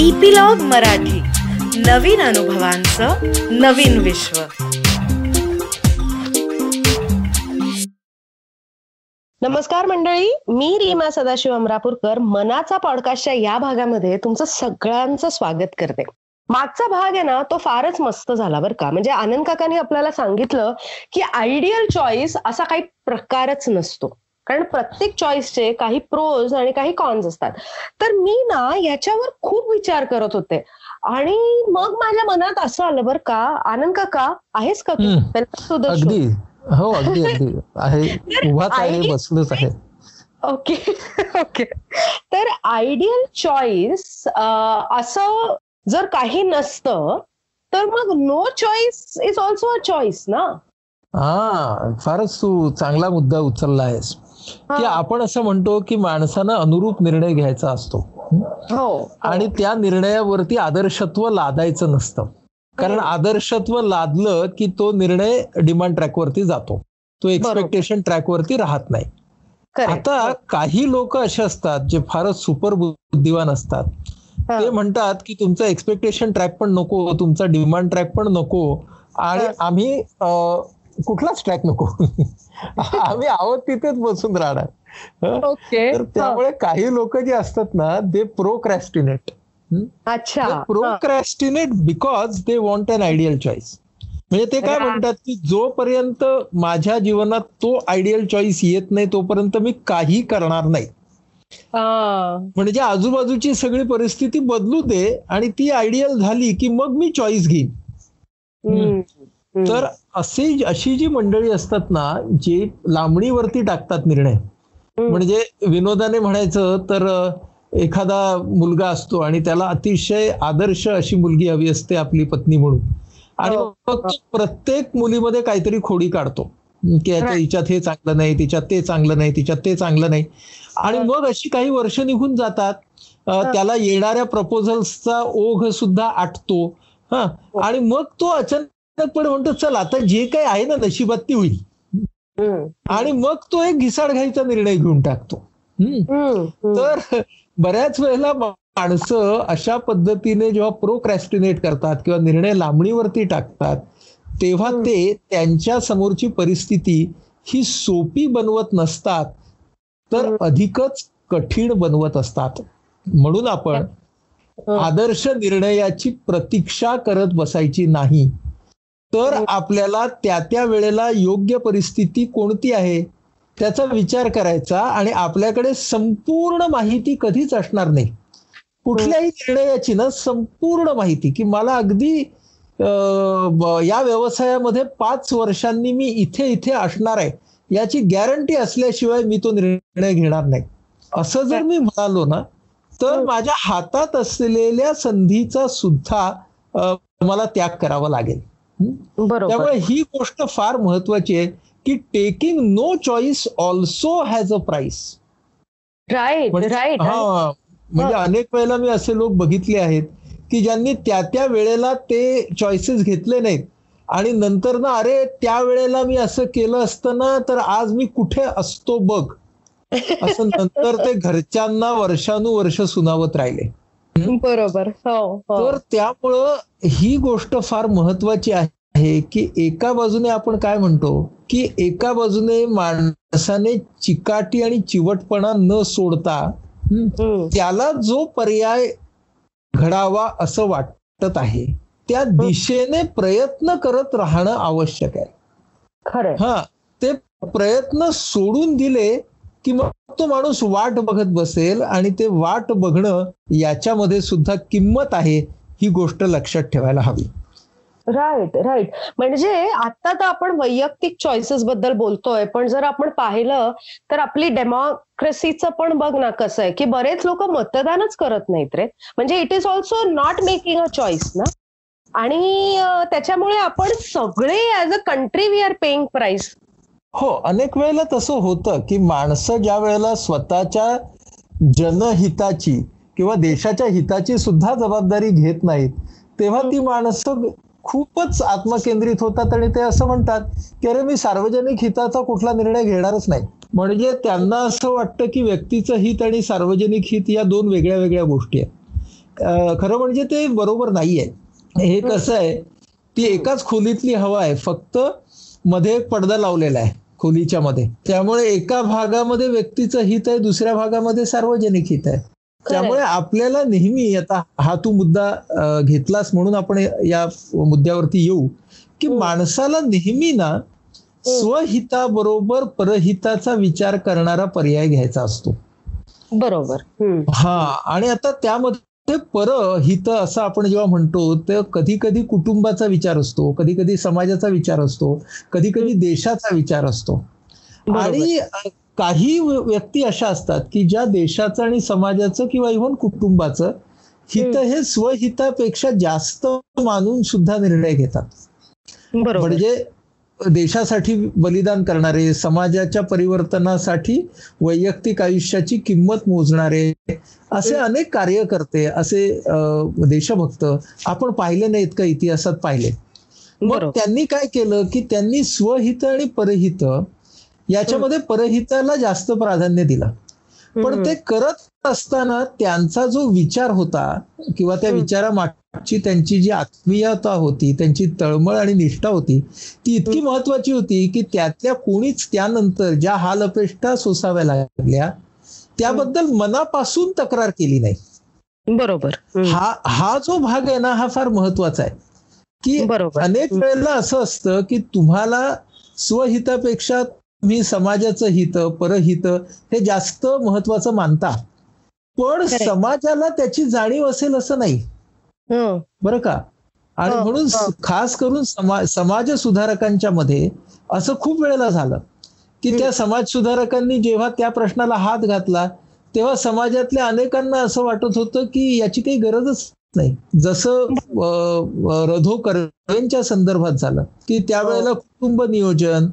Epilogue Marathi. नवीन अनुभवांचं नवीन विश्व. नमस्कार मंडळी मी रीमा सदाशिव अमरापूरकर. मनाचा पॉडकास्टच्या या भागामध्ये तुमचं सगळ्यांचं स्वागत करते. मागचा भाग आहे ना तो फारच मस्त झाला बरं का. म्हणजे आनंद काकांनी आपल्याला सांगितलं की आयडियल चॉईस असा काही प्रकारच नसतो. कारण प्रत्येक चॉईसचे काही प्रोज आणि काही कॉन्स असतात. तर मी ना याच्यावर खूप विचार करत होते. आणि मग माझ्या मनात असं आलं बरं का आनंद काका आहेस का तू. अगदी. हो अगदी अगदी. आहे. उभाच आहे बसलोच आहे. Okay okay. तर आयडियल चॉईस असं जर काही नसतं तर मग no choice is also a choice ना? हा फारच तू चांगला मुद्दा उचलला आहेस की आपण असं म्हणतो की माणसानं अनुरूप निर्णय घ्यायचा असतो. हं? हो. आणि त्या निर्णयावरती आदर्शत्व लादायचं नसतं. कारण आदर्शत्व लादलं की तो निर्णय डिमांड ट्रॅकवरती जातो. तो एक्सपेक्टेशन ट्रॅकवरती राहत नाही. आता काही लोक असे असतात जे फारच सुपर बुद्धिवान असतात. ते म्हणतात की तुमचा एक्सपेक्टेशन ट्रॅक पण नको तुमचा डिमांड ट्रॅक पण नको. आणि हा. आम्ही कुठलाच ट्रॅक नको? आम्ही आहोत तिथेच बसून राहणार? ओके. तर त्यामुळे काही लोक जे असतात ना दे प्रोक्रॅस्टिनेट अच्छा. Procrastinate because they want an ideal choice म्हणजे ते काय. म्हणतात की जोपर्यंत माझ्या जीवनात तो आयडियल चॉईस येत नाही तोपर्यंत मी काही करणार नाही. म्हणजे आजूबाजूची सगळी परिस्थिती बदलू दे आणि ती आयडियल झाली की मग मी चॉईस घेईन. तर असे अशी जी मंडळी असतात ना जे लांबणीवरती टाकतात निर्णय. म्हणजे विनोदाने म्हणायचं तर एखादा मुलगा असतो आणि त्याला अतिशय आदर्श अशी मुलगी हवी असते आपली पत्नी म्हणून आणि हो. मग तो प्रत्येक मुलीमध्ये काहीतरी खोडी काढतो की. हिच्यात हे चांगलं नाही तिच्यात ते चांगलं नाही तिच्यात ते चांगलं नाही आणि हा. मग अशी काही वर्ष निघून जातात हा. त्याला येणाऱ्या प्रपोजल्सचा ओघ सुद्धा आटतो हा हो. आणि मग तो अचानकपणे म्हणतो चल आता जे काही आहे ना नशिबात ती होईल. आणि मग तो एक घिसाड घ्यायचा निर्णय घेऊन टाकतो. तर बऱ्याच वेळेला माणसं अशा पद्धतीने जेव्हा प्रोक्रॅस्टिनेट करतात किंवा निर्णय लांबणीवरती टाकतात तेव्हा. ते त्यांच्या समोरची परिस्थिती ही सोपी बनवत नसतात तर. अधिकच कठीण बनवत असतात म्हणून आपण. आदर्श निर्णयाची प्रतीक्षा करत बसायची नाही तर हम्म. आपल्याला त्या त्या वेळेला योग्य परिस्थिती कोणती आहे त्याचा विचार करायचा आणि आपल्याकडे संपूर्ण माहिती कधीच असणार नाही कुठल्याही निर्णयाची ना संपूर्ण माहिती की मला अगदी या व्यवसायामध्ये पाच वर्षांनी मी इथे इथे असणार आहे याची गॅरंटी असल्याशिवाय मी तो निर्णय घेणार नाही असं जर मी म्हणालो ना तर हम्म. माझ्या हातात असलेल्या संधीचा सुद्धा मला त्याग करावा लागेल हं? त्यामुळे ही गोष्ट फार महत्वाची आहे की taking no choice also has a price right right हा म्हणजे अनेक वेळेला मी असे लोक बघितले आहेत की ज्यांनी त्या त्या वेळेला ते चॉईसेस घेतले नाहीत. आणि नंतर ना अरे त्या वेळेला मी असं केलं असतं ना तर आज मी कुठे असतो बघ? असं नंतर ते घरच्यांना वर्षानुवर्ष सुनावत राहिले. बरोबर. हो हो. तर त्यामुळं ही गोष्ट फार महत्वाची आहे की एका बाजूने आपण काय म्हणतो की एका बाजूने माणसाने चिकाटी आणि चिवटपणा न सोडता. त्याला जो पर्याय घडावा असं वाटत आहे त्या दिशेने प्रयत्न करत राहणं आवश्यक आहे. हा ते प्रयत्न सोडून दिले की मग तो माणूस वाट बघत बसेल आणि ते वाट बघणं याच्यामध्ये सुद्धा किंमत आहे ही गोष्ट लक्षात ठेवायला हवी. राईट राईट म्हणजे आता तर आपण वैयक्तिक चॉईसेस बद्दल बोलतोय पण जर आपण पाहिलं तर आपली डेमोक्रेसीचं पण बघ ना कसं आहे की बरेच लोक मतदानच करत नाहीत रे. म्हणजे it is also not making a choice ना. आणि त्याच्यामुळे आपण सगळे as a country we are paying price हो अनेक वेळेला तसं होतं की माणसं ज्या वेळेला स्वतःच्या जनहिताची किंवा देशाच्या हिताची सुद्धा जबाबदारी घेत नाहीत तेव्हा ती माणसं खूपच आत्मकेंद्रित होतात आणि ते असं म्हणतात की अरे मी सार्वजनिक हिताचा कुठला निर्णय घेणारच नाही. म्हणजे त्यांना असं वाटतं की व्यक्तीचं हित आणि सार्वजनिक हित या दोन वेगळ्या वेगळ्या गोष्टी आहेत. खरं म्हणजे ते बरोबर नाही आहे हे कसं आहे ती एकाच खोलीतली हवा आहे फक्त मध्ये एक पडदा लावलेला आहे. खोलीच्या मध्ये त्यामुळे एका भागामध्ये व्यक्तीचं हित आहे दुसऱ्या भागामध्ये सार्वजनिक हित आहे. त्यामुळे आपल्याला नेहमी आता हा तू मुद्दा घेतलास म्हणून आपण या मुद्द्यावरती येऊ की हम्म. माणसाला नेहमी ना स्वहिताबरोबर परहिताचा विचार करणारा पर्याय घ्यायचा असतो. बरोबर. हा आणि आता त्यामध्ये परहित असं आपण जेव्हा म्हणतो तर कधी कधी कुटुंबाचा विचार असतो कधी कधी समाजाचा विचार असतो कधी कधी देशाचा विचार असतो. आणि काही व्य- व्यक्ती अशा असतात की ज्या देशाचं आणि समाजाचं किंवा इव्हन कुटुंबाचं हित हे स्वहितापेक्षा जास्त मानून सुद्धा निर्णय घेतात. म्हणजे देशासाठी बलिदान करणारे समाजाच्या परिवर्तनासाठी वैयक्तिक आयुष्याची किंमत मोजणारे असे अनेक कार्यकर्ते असे देशभक्त आपण पाहिले नाहीत का इतिहासात पाहिले? मग त्यांनी काय केलं की त्यांनी स्वहित आणि परहित याच्यामध्ये परहिताला जास्त प्राधान्य दिलं. पण. ते करत असताना त्यांचा जो विचार होता किंवा त्या. विचारामागची त्यांची जी आत्मीयता होती त्यांची तळमळ आणि निष्ठा होती ती इतकी महत्वाची होती की त्यातल्या कोणीच त्यानंतर ज्या हाल अपेष्टा सोसाव्या लागल्या त्याबद्दल मनापासून तक्रार केली नाही. बरोबर. हा हा जो भाग आहे ना हा फार महत्त्वाचा आहे. की अनेक वेळेला असं असतं की तुम्हाला स्वहितापेक्षा तुम्ही समाजाचं हित परहित हे जास्त महत्वाचं मानता. पण. समाजाला त्याची जाणीव असेल असं नाही हं. बरं का आणि हो, म्हणून हो. खास करून समाज समाज सुधारकांच्या मध्ये असं खूप वेळेला झालं की त्या समाज सुधारकांनी जेव्हा त्या प्रश्नाला हात घातला तेव्हा समाजातल्या अनेकांना असं वाटत होतं की याची काही गरजच नाही जसं रधो कर्वेंच्या संदर्भात झालं की त्यावेळेला कुटुंब नियोजन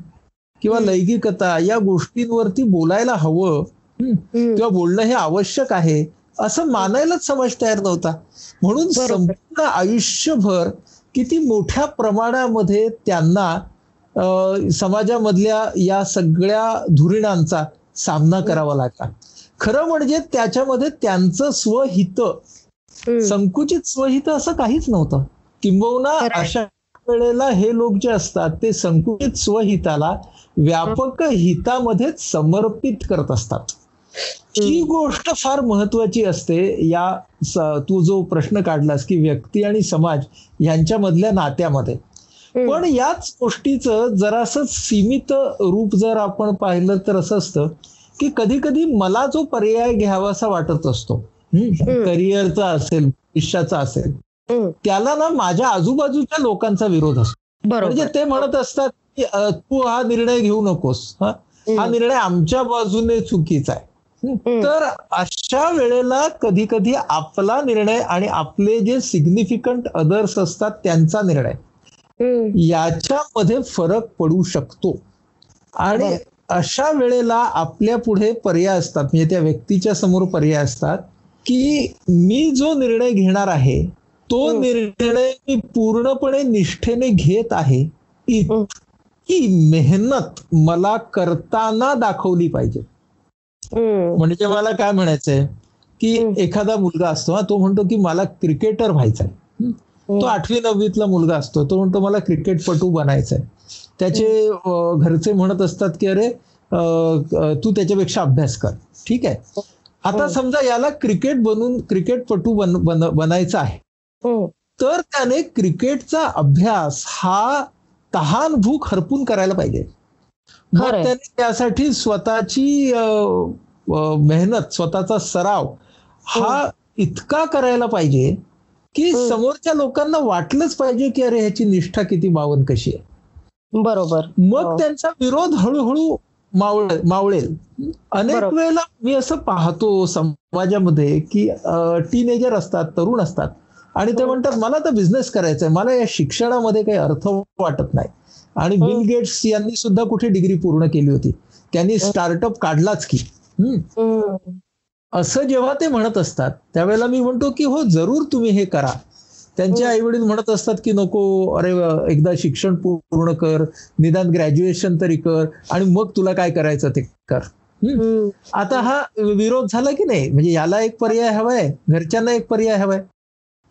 किंवा. लैंगिकता या गोष्टींवरती बोलायला हवं. किंवा बोलणं हे आवश्यक आहे असं मानायलाच समाज तयार नव्हता म्हणून. संपूर्ण आयुष्यभर किती मोठ्या प्रमाणामध्ये त्यांना समाजामधल्या या सगळ्या धुरीणांचा सामना करावा लागला खरं म्हणजे त्याच्यामध्ये त्यांचं स्वहित. संकुचित स्वहित असं काहीच नव्हतं किंबहुना. अशा वेळेला हे लोक जे असतात ते संकुचित स्वहिताला व्यापक हितामध्ये समर्पित करत असतात ही गोष्ट फार महत्वाची असते या तू जो प्रश्न काढलास की व्यक्ती आणि समाज यांच्यामधल्या नात्यामध्ये. पण याच गोष्टीचं जरासं सीमित रूप जर आपण पाहिलं तर असं असतं की कधी कधी मला जो पर्याय घ्यावासा वाटत असतो. करिअरचा असेल भविष्याचा असेल. त्याला ना माझ्या आजूबाजूच्या लोकांचा विरोध असतो म्हणजे ते म्हणत असतात की तू हा निर्णय घेऊ नकोस हा. निर्णय आमच्या बाजूने चुकीचा आहे. तर अशा वेळेला कधी कधी आपला निर्णय आणि आपले जे सिग्निफिकंट अदर्स असतात त्यांचा निर्णय. याच्यामध्ये फरक पडू शकतो आणि. अशा वेळेला आपल्या पुढे पर्याय असतात म्हणजे त्या व्यक्तीच्या समोर पर्याय असतात की मी जो निर्णय घेणार आहे तो. निर्णय मी पूर्णपणे निष्ठेने घेत आहे. ही मेहनत मला करताना दाखवली पाहिजे. म्हणजे मला काय म्हणायचंय की. एखादा मुलगा असतो तो म्हणतो की मला क्रिकेटर व्हायचंय हं? तो आठवी नववीतला मुलगा असतो तो म्हणतो मला क्रिकेटपटू बनायचंय त्याचे अं, घरचे म्हणत असतात की अरे तू त्याच्यापेक्षा अभ्यास कर ठीक आहे आता. समजा याला क्रिकेट बनून क्रिकेटपटू बन बन- बनायचं आहे. तर त्याने क्रिकेटचा अभ्यास हा तहान भूक हरपून करायला पाहिजे. त्याने त्यासाठी स्वतःची मेहनत स्वतःचा सराव हा इतका करायला पाहिजे की हं. समोरच्या लोकांना वाटलंच पाहिजे की अरे ह्याची निष्ठा किती बावन कशी आहे बरोबर मग हो. त्यांचा विरोध हळूहळू मावळ मावळेल अनेक. वेळेला मी असं पाहतो समाजामध्ये की टीनेजर असतात तरुण असतात आणि ते हो. म्हणतात मला तर बिझनेस करायचा आहे मला या शिक्षणामध्ये काही अर्थ वाटत नाही आणि हो. बिल गेट्स यांनी सुद्धा कुठे डिग्री पूर्ण केली होती त्यांनी स्टार्टअप काढलाच की. हम्म. असं जेव्हा ते म्हणत असतात त्यावेळेला मी म्हणतो की हो जरूर तुम्ही हे करा त्यांचे हो. आई वडील म्हणत असतात की नको अरे एकदा शिक्षण पूर्ण कर निदान ग्रॅज्युएशन तरी कर आणि मग तुला काय करायचं ते कर. आता हा विरोध झाला की नाही म्हणजे याला एक पर्याय हवाय घरच्यांना एक पर्याय हवाय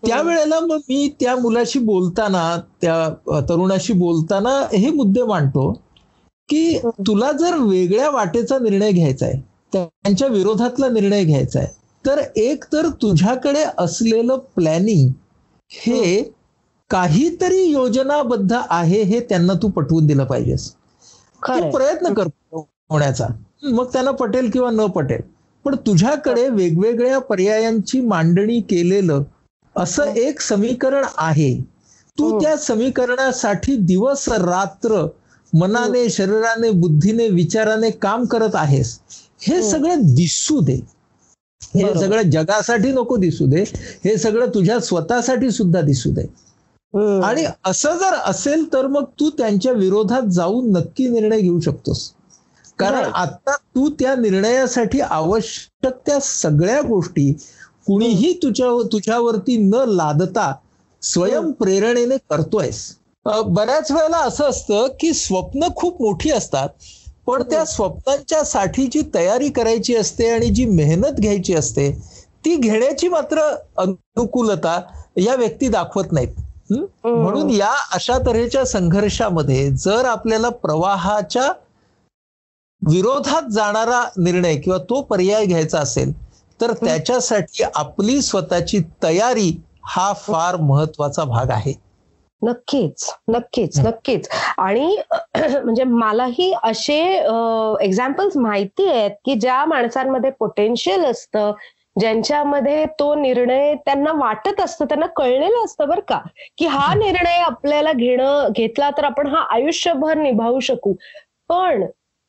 त्यावेळेला मग मी त्या मुलाशी बोलताना त्या तरुणाशी बोलताना हे मुद्दे मांडतो की तुला जर वेगळ्या वाटेचा निर्णय घ्यायचा आहे त्यांच्या विरोधातला निर्णय घ्यायचा आहे तर एक तर तुझ्याकडे असलेलं प्लॅनिंग हे काहीतरी योजनाबद्ध आहे हे त्यांना तू पटवून दिलं पाहिजेस. प्रयत्न कर होण्याचा. मग त्यांना पटेल किंवा न पटेल. पण तुझ्याकडे वेगवेगळ्या पर्यायांची मांडणी केलेलं असं एक समीकरण आहे तू हम्म. त्या समीकरणासाठी दिवस रात्र मनाने शरीराने बुद्धीने विचाराने काम करत आहेस हे. सगळं दिसू दे हे. सगळं जगासाठी नको दिसू दे हे सगळं तुझ्या स्वतःसाठी सुद्धा दिसू दे. आणि असं जर असेल तर मग तू त्यांच्या विरोधात जाऊन नक्की निर्णय घेऊ शकतोस कारण. आता तू त्या निर्णयासाठी आवश्यक त्या सगळ्या गोष्टी कुणीही तुझ्या तुझ्यावरती न लादता स्वयं प्रेरणेने करतोयस. बऱ्याच वेळेला असं असतं की स्वप्न खूप मोठी असतात पण त्या स्वप्नांच्या साठी जी तयारी करायची असते आणि जी मेहनत घ्यायची असते ती घेण्याची मात्र अनुकूलता या व्यक्ती दाखवत नाहीत. हं? म्हणून या अशा तऱ्हेच्या संघर्षामध्ये जर आपल्याला प्रवाहाच्या विरोधात जाणारा निर्णय किंवा तो पर्याय घ्यायचा असेल तर त्याच्यासाठी आपली स्वतःची तयारी हा फार महत्त्वाचा भाग आहे. नक्कीच नक्कीच. नक्कीच. आणि म्हणजे मलाही असे एक्झाम्पल्स माहिती आहेत की ज्या माणसांमध्ये पोटेन्शियल असतं ज्यांच्यामध्ये तो निर्णय त्यांना वाटत असतं त्यांना कळलेलं असतं बरं का की हा निर्णय आपल्याला घेणं घेतला तर आपण हा आयुष्यभर निभावू शकू. पण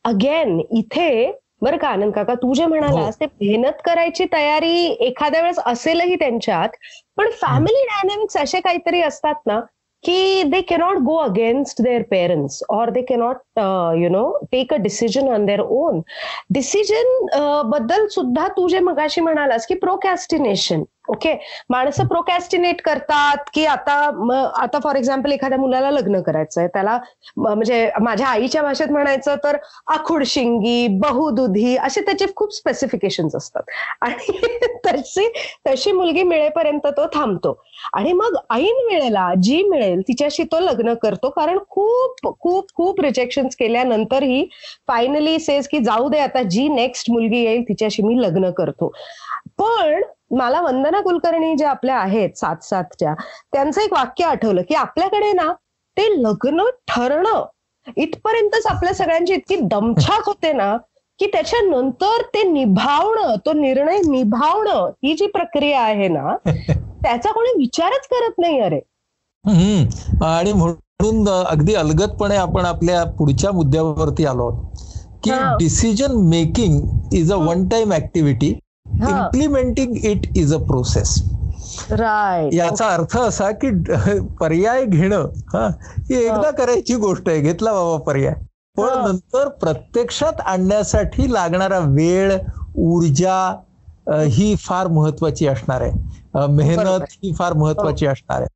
अगेन इथे बरं का? आनंद काका तू जे म्हणालास ते मेहनत करायची तयारी एखाद्या वेळेस असेलही त्यांच्यात पण फॅमिली डायनॅमिक्स असे काहीतरी असतात ना की they cannot go against their parents or they cannot you know take a decision on their own डिसिजनबद्दल सुद्धा तू जे मगाशी म्हणालास की प्रोकॅस्टिनेशन ओके माणसं प्रोकॅस्टिनेट करतात की आता आता फॉर एक्झाम्पल एखाद्या मुलाला लग्न करायचंय त्याला म्हणजे माझ्या आईच्या भाषेत म्हणायचं तर आखुड शिंगी बहुदुधी असे त्याचे खूप स्पेसिफिकेशन असतात. आणि तशी तशी मुलगी मिळेपर्यंत तो थांबतो. आणि मग ऐन वेळेला जी मिळेल तिच्याशी तो लग्न करतो कारण खूप खूप खूप रिजेक्शन केल्यानंतरही फायनली सेज की जाऊ दे आता जी नेक्स्ट मुलगी येईल तिच्याशी मी लग्न करतो. पण मला वंदना कुलकर्णी ज्या आपल्या आहेत सात सातच्या त्यांचं एक वाक्य आठवलं की आपल्याकडे ना ते लग्न ठरणं इथपर्यंतच आपल्या सगळ्यांची इतकी दमछाक होते ना की त्याच्यानंतर ते निभावणं तो निर्णय निभावणं ही जी प्रक्रिया आहे ना त्याचा कोणी विचारच करत नाही अरे. आणि म्हणून अगदी अलगदपणे आपण आपल्या पुढच्या मुद्द्यावरती आलो की. Decision making is a one time activity. Implementing it is a process right याचा अर्थ असा की पर्याय घेणं हा ही एकदा करायची गोष्ट आहे घेतला बाबा पर्याय. पण हा. नंतर प्रत्यक्षात आणण्यासाठी लागणारा वेळ ऊर्जा ही फार महत्वाची असणार आहे. मेहनत. ही फार महत्वाची असणार आहे.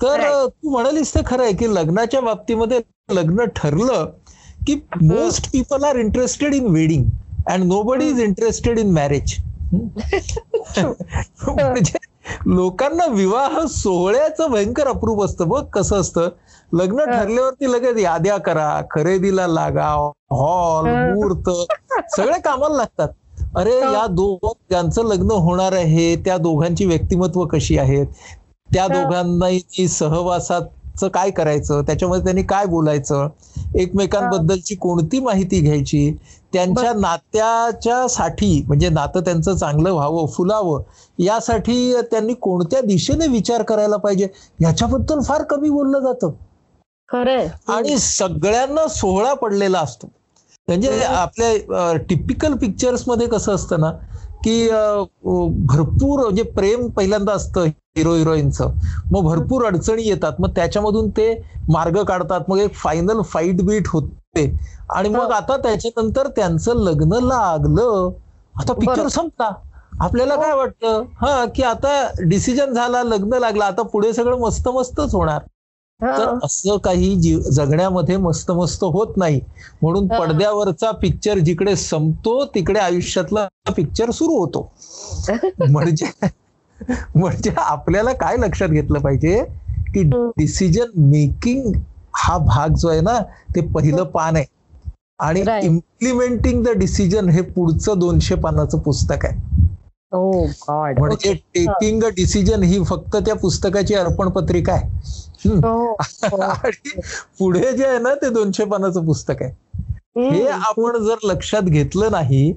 तर तू म्हणालीस ते खरं आहे की लग्नाच्या बाबतीमध्ये लग्न ठरलं की most people are interested in wedding and nobody is interested in marriage म्हणजे लोकांना विवाह सोहळ्याचं भयंकर अप्रूप असतं बघ कसं असतं लग्न. ठरल्यावरती लगेच याद्या करा खरेदीला लागा हॉल. मुहूर्त सगळे कामाला लागतात अरे. या दोघ ज्यांचं लग्न होणार आहे त्या दोघांची व्यक्तिमत्व कशी आहेत त्या हा. दोघांना सहवासाचं काय करायचं? त्याच्यामध्ये त्यांनी काय बोलायचं? एकमेकांबद्दलची कोणती माहिती घ्यायची? त्यांच्या नात्याच्या साठी म्हणजे नातं त्यांचं चांगलं व्हावं फुलावं यासाठी त्यांनी कोणत्या दिशेने विचार करायला पाहिजे? याच्याबद्दल फार कमी बोललं जातं. खरंय. आणि सगळ्यांना सोहळा पडलेला असतो. म्हणजे. आपल्या टिपिकल पिक्चर्समध्ये कसं असतं ना की भरपूर म्हणजे प्रेम पहिल्यांदा असतं. हिरो हिरोईनचं मग भरपूर अडचणी येतात. मग त्याच्यामधून ते मार्ग काढतात. मग एक फायनल फाईट बीट होते. आणि मग हो. आता त्याच्यानंतर त्यांचं लग्न लागलं. आता पिक्चर. संपला. आपल्याला काय वाटतं? हा की आता डिसिजन झाला लग्न लागलं. आता पुढे सगळं मस्त मस्तच होणार तर असं काही जगण्यामध्ये मस्त मस्त होत नाही. म्हणून हा. पडद्यावरचा पिक्चर जिकडे संपतो तिकडे आयुष्यातला पिक्चर सुरू होतो. म्हणजे म्हणजे आपल्याला काय लक्षात घेतलं पाहिजे की. डिसिजन मेकिंग हा भाग जो आहे ना ते पहिलं पान आहे. आणि. इम्प्लिमेंटिंग द डिसिजन हे पुढचं दोनशे पानाचं पुस्तक आहे. गॉड म्हणजे टेकिंग अ डिसिजन ही फक्त त्या पुस्तकाची अर्पण पत्रिका आहे. हो, आणि पुढे जे आहे ना ते दोनशे पानाचं पुस्तक आहे. हे आपण जर लक्षात घेतलं नाही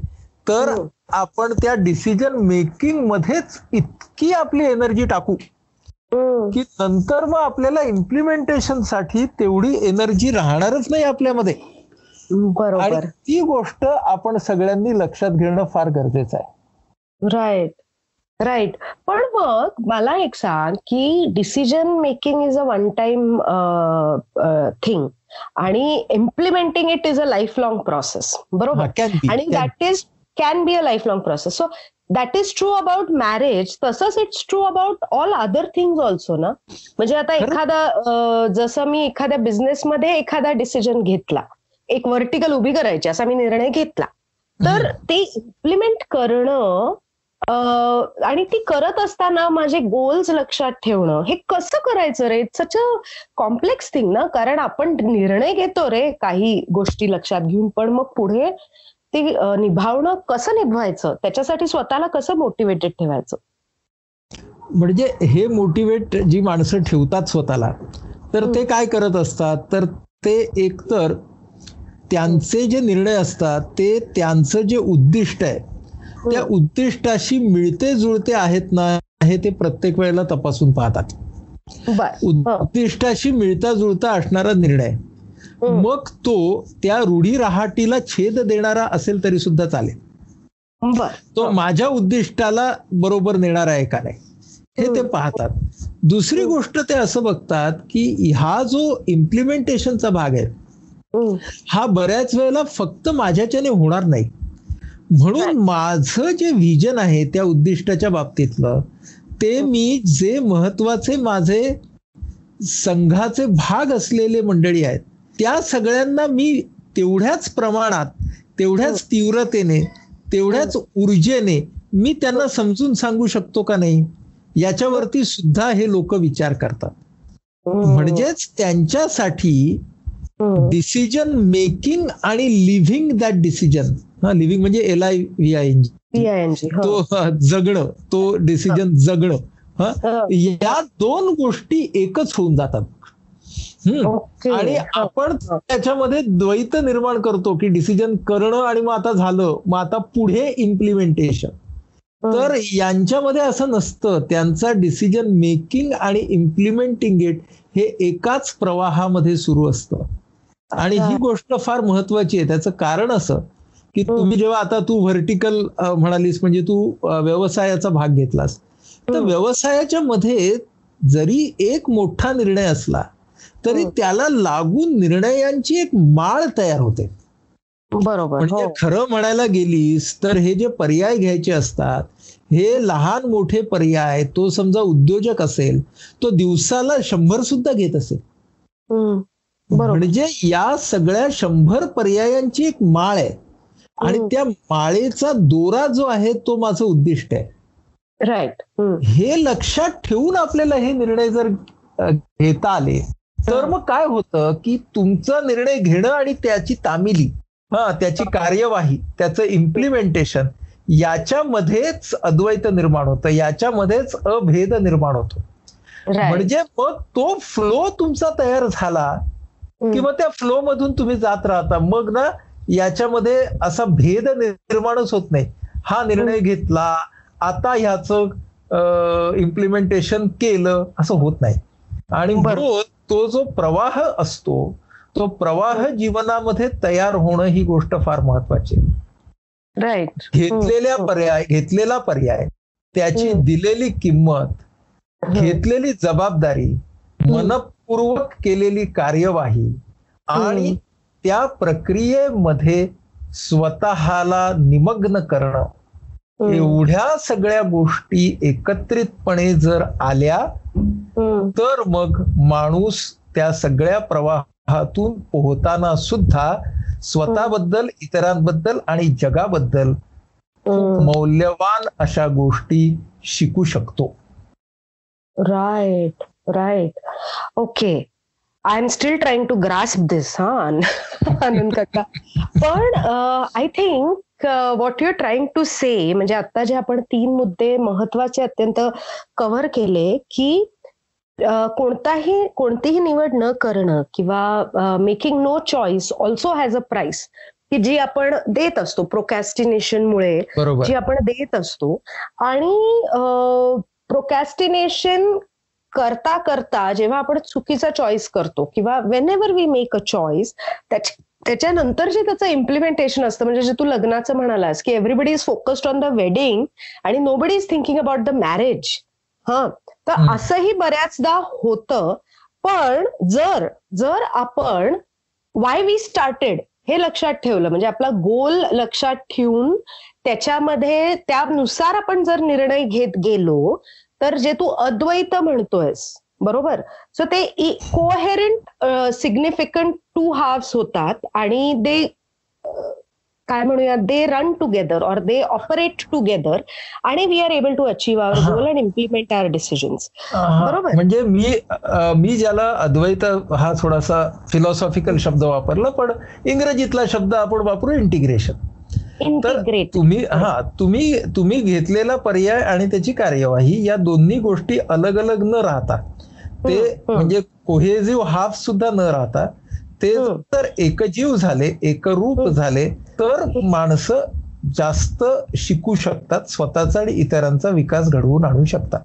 तर. आपण त्या डिसिजन मेकिंग मध्येच इतकी आपली एनर्जी टाकू. की नंतर मग आपल्याला इम्प्लिमेंटेशनसाठी तेवढी एनर्जी राहणारच नाही आपल्यामध्ये. आणि बरोबर ती गोष्ट आपण सगळ्यांनी लक्षात घेणं फार गरजेचं आहे. राईट राईट पण मग मला एक सांग की decision making is a one time thing आणि implementing it is a lifelong process बरोबर आणि that is can be a lifelong process so that is true about marriage तसंच it's true about all other things also ना? म्हणजे आता. एखादा जसं मी एखाद्या बिझनेसमध्ये एखादा डिसिजन घेतला एक व्हर्टिकल उभी करायची असा मी निर्णय घेतला तर ते इम्प्लिमेंट करणं आणि ती करत असताना माझे गोल्स लक्षात ठेवणं हे कसं करायचं रे? सच अ कॉम्प्लेक्स थिंग ना? कारण आपण निर्णय घेतो रे काही गोष्टी लक्षात घेऊन पण मग पुढे ते निभावणं कसं निभवायचं? त्याच्यासाठी स्वतःला कसं मोटिवेटेड ठेवायचं? म्हणजे हे मोटिवेट जी माणसं ठेवतात स्वतःला तर ते काय करत असतात? तर ते एकतर त्यांचे जे निर्णय असतात ते त्यांचं जे उद्दिष्ट आहे त्या उद्दिष्टाशी मिळते जुळते आहेत ना हे ते प्रत्येक वेळेला तपासून पाहतात. उद्दिष्टाशी मिळता जुळता असणारा निर्णय. मग तो त्या रूढी राहाटीला छेद देणारा असेल तरी सुद्धा चालेल. तो माझ्या उद्दिष्टाला बरोबर नेणार आहे का नाही? हे ते पाहतात. दुसरी गोष्ट ते असं बघतात की हा जो इम्प्लिमेंटेशनचा भाग आहे. हा. बऱ्याच वेळेला फक्त माझ्याच्याने होणार नाही. म्हणून माझं जे व्हिजन आहे त्या उद्दिष्टाच्या बाबतीतलं ते मी जे महत्त्वाचे माझे संघाचे भाग असलेले मंडळी आहेत त्या सगळ्यांना मी तेवढ्याच प्रमाणात तेवढ्याच तीव्रतेने तेवढ्याच ऊर्जेने मी त्यांना समजून सांगू शकतो का नाही याच्यावरती सुद्धा हे लोक विचार करतात. म्हणजेच त्यांच्यासाठी. डिसिजन मेकिंग आणि लिव्हिंग दॅट डिसिजन हा लिव्हिंग म्हणजे L I V I N हो. तो हा, जगणं तो डिसिजन जगणं हा हा. या दोन गोष्टी एकच होऊन जातात. आणि आपण त्याच्यामध्ये द्वैत निर्माण करतो की डिसिजन करणं आणि मग आता झालं मग आता पुढे इम्प्लिमेंटेशन तर यांच्यामध्ये असं नसतं. त्यांचा डिसिजन मेकिंग आणि इम्प्लिमेंटिंग इट हे एकाच प्रवाहामध्ये सुरू असतं. आणि ही गोष्ट फार महत्वाची आहे. त्याचं कारण असं की तुम्ही जेव्हा आता तू व्हर्टिकल म्हणालीस म्हणजे तू व्यवसायाचा भाग घेतलास. तर. व्यवसायाच्या मध्ये जरी एक मोठा निर्णय असला तरी हम्म. त्याला लागून निर्णयांची एक माळ तयार होते बरोबर म्हणजे हो खरं म्हणायला गेलीस तर हे जे पर्याय घ्यायचे असतात हे लहान मोठे पर्याय तो समजा उद्योजक असेल तो दिवसाला शंभर सुद्धा घेत असेल. म्हणजे या सगळ्या शंभर पर्यायांची एक माळ आहे आणि. त्या माळेचा दोरा जो आहे तो माझं उद्दिष्ट आहे राईट. हे लक्षात ठेवून आपल्याला हे निर्णय जर घेता आले तर मग काय होतं की तुमचा निर्णय घेणं आणि त्याची तामिली हा त्याची कार्यवाही त्याचं इम्प्लिमेंटेशन याच्यामध्येच अद्वैत निर्माण होतं याच्यामध्येच अभेद निर्माण होतो. म्हणजे मग तो फ्लो तुमचा तयार झाला. किंवा त्या फ्लो मधून तुम्ही जात राहता मग ना याच्यामध्ये असा भेद निर्माणच होत नाही. हा निर्णय घेतला आता ह्याचं इम्प्लिमेंटेशन केलं असं होत नाही. आणि. म्हणून तो जो प्रवाह असतो तो प्रवाह जीवनामध्ये तयार होणं ही गोष्ट फार महत्वाची आहे. राईट घेतलेल्या हम्म. पर्याय घेतलेला पर्याय त्याची. दिलेली किंमत घेतलेली जबाबदारी मनपूर्वक केलेली कार्यवाही आणि त्या प्रक्रियेमध्ये स्वतःला निमग्न करणं एवढ्या सगळ्या गोष्टी एकत्रितपणे जर आल्या तर मग माणूस त्या सगळ्या प्रवाहातून पोहताना सुद्धा स्वतःबद्दल इतरांबद्दल आणि जगाबद्दल मौल्यवान अशा गोष्टी शिकू शकतो. Right right okay I am still trying to grasp this हा आनंद काका पण I think what you're trying to say म्हणजे आता जे आपण तीन मुद्दे महत्त्वाचे अत्यंत कव्हर केले की कोणताही कोणतीही निवड न करणं किंवा making no choice also has a price की जी आपण देत असतो प्रोकॅस्टिनेशनमुळे जी आपण देत असतो. आणि प्रोकॅस्टिनेशन करता करता जेव्हा आपण चुकीचा चॉईस करतो किंवा whenever we make a choice त्याच्यानंतर जे त्याचं इम्प्लिमेंटेशन असतं. म्हणजे जे तू लग्नाचं म्हणालास की everybody is focused on the wedding आणि nobody is thinking about the marriage हा. तर असंही बऱ्याचदा होतं. पण जर जर आपण वाय वी स्टार्टेड हे लक्षात ठेवलं म्हणजे आपला गोल लक्षात ठेवून त्याच्यामध्ये त्यानुसार आपण जर निर्णय घेत गेलो तर जे तू अद्वैत म्हणतोयस बरोबर? सो ते कोहेरंट सिग्निफिकंट टू हाफ्स होतात आणि दे काय म्हणूया they run together or they operate together आणि we are able to achieve our goal and implement our decisions बरोबर? म्हणजे मी मी ज्याला अद्वैत हा थोडासा फिलॉसॉफिकल शब्द वापरला पण इंग्रजीतला शब्द आपण वापरू इंटिग्रेशन तर तुम्ही हा तुम्ही तुम्ही घेतलेला पर्याय आणि त्याची कार्यवाही या दोन्ही गोष्टी अलग अलग न राहता. ते म्हणजे कोहेजिव्ह हाफ सुद्धा न राहता ते तर एकजीव झाले एकरूप झाले तर माणसं जास्त शिकू शकतात स्वतःचा आणि इतरांचा विकास घडवून आणू शकतात.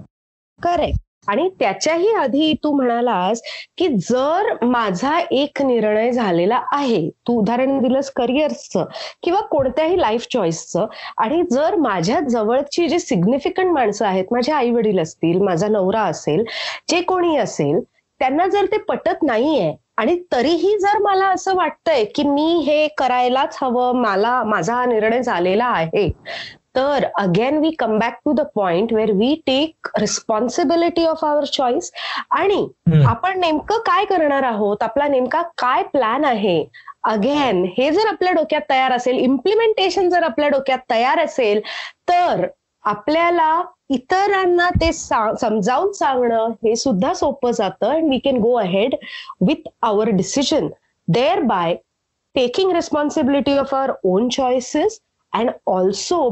करेक्ट आणि त्याच्याही आधी तू म्हणालास की जर माझा एक निर्णय झालेला आहे तू उदाहरण दिलंस करिअर्सचं किंवा कोणत्याही लाईफ चॉईसचं आणि जर माझ्या जवळची जी सिग्निफिकंट माणसं आहेत माझे आई वडील असतील माझा नवरा असेल जे कोणी असेल त्यांना जर ते पटत नाहीये आणि तरीही जर मला असं वाटतंय की मी हे करायलाच हवं मला माझा हा निर्णय झालेला आहे तर again we come back to the point where we take responsibility of our choice आणि आपण नेमकं काय करणार आहोत? आपला नेमका काय प्लॅन आहे? अगेन हे जर आपल्या डोक्यात तयार असेल इम्प्लिमेंटेशन जर आपल्या डोक्यात तयार असेल तर आपल्याला इतरांना ते समजावून सांगणं हे सुद्धा सोपं जातं and we can go ahead with our decision thereby taking responsibility of our own choices and also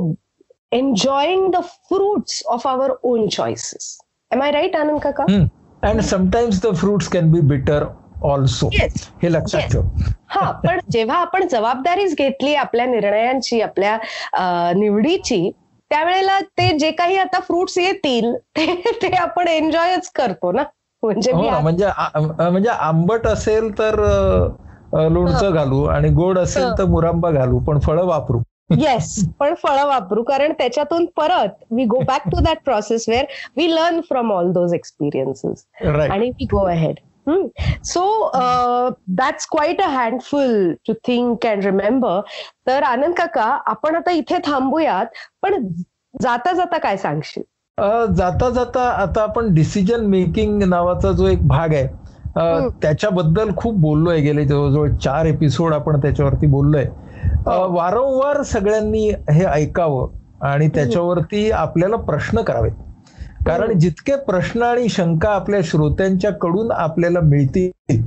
enjoying the fruits of our own choices. Am I right, Anand Kaka? Mm. And sometimes the fruits can be bitter also हे लक्षात ठेव. हा पण जेव्हा आपण जबाबदारीच घेतली आपल्या निर्णयांची आपल्या निवडीची त्यावेळेला ते जे काही आता फ्रुट्स येतील ते आपण एन्जॉयच करतो ना? म्हणजे म्हणजे म्हणजे आंबट असेल तर लोणचं घालू आणि गोड असेल तर मुरांबा घालू पण फळं वापरू. येस पण फळं वापरू. कारण त्याच्यातून परत we go back to that process where we learn from all those experiences आणि we go ahead so that's quite a handful to think and remember तर आनंद काका आपण आता इथे थांबूयात पण जाता जाता काय सांगशील? जाता जाता आता आपण डिसिजन मेकिंग नावाचा जो एक भाग आहे त्याच्याबद्दल खूप बोललोय. गेले जवळजवळ चार एपिसोड आपण त्याच्यावरती बोललोय. वारंवार सगळ्यांनी हे ऐकावं आणि त्याच्यावरती आपल्याला प्रश्न करावेत. कारण जितके प्रश्न आणि शंका आपल्या श्रोत्यांच्या कडून आपल्याला मिळतील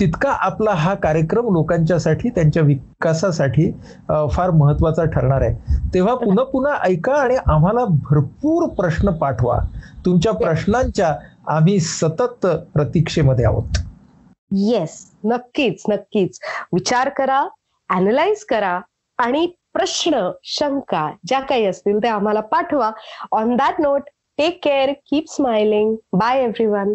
तितका आपला हा कार्यक्रम लोकांच्यासाठी त्यांच्या विकासासाठी फार महत्त्वाचा ठरणार आहे. तेव्हा पुन्हा पुन्हा ऐका आणि आम्हाला भरपूर प्रश्न पाठवा. तुमच्या प्रश्नांच्या आम्ही सतत प्रतीक्षेमध्ये आहोत. येस नक्कीच नक्कीच. विचार करा अनालाइज करा आणि प्रश्न शंका ज्या काही असतील ते आम्हाला पाठवा. On that note take care keep smiling bye every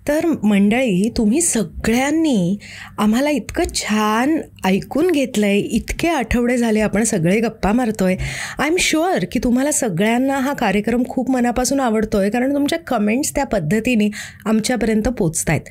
तर मंडळी तुम्ही सगळ्यांनी आम्हाला इतकं छान ऐकून घेतलंय इतके आठवडे झाले आपण सगळे गप्पा मारतोय. आय एम शुअर की तुम्हाला सगळ्यांना हा कार्यक्रम खूप मनापासून आवडतोय कारण तुमच्या कमेंट्स त्या पद्धतीने आमच्यापर्यंत पोचत आहेत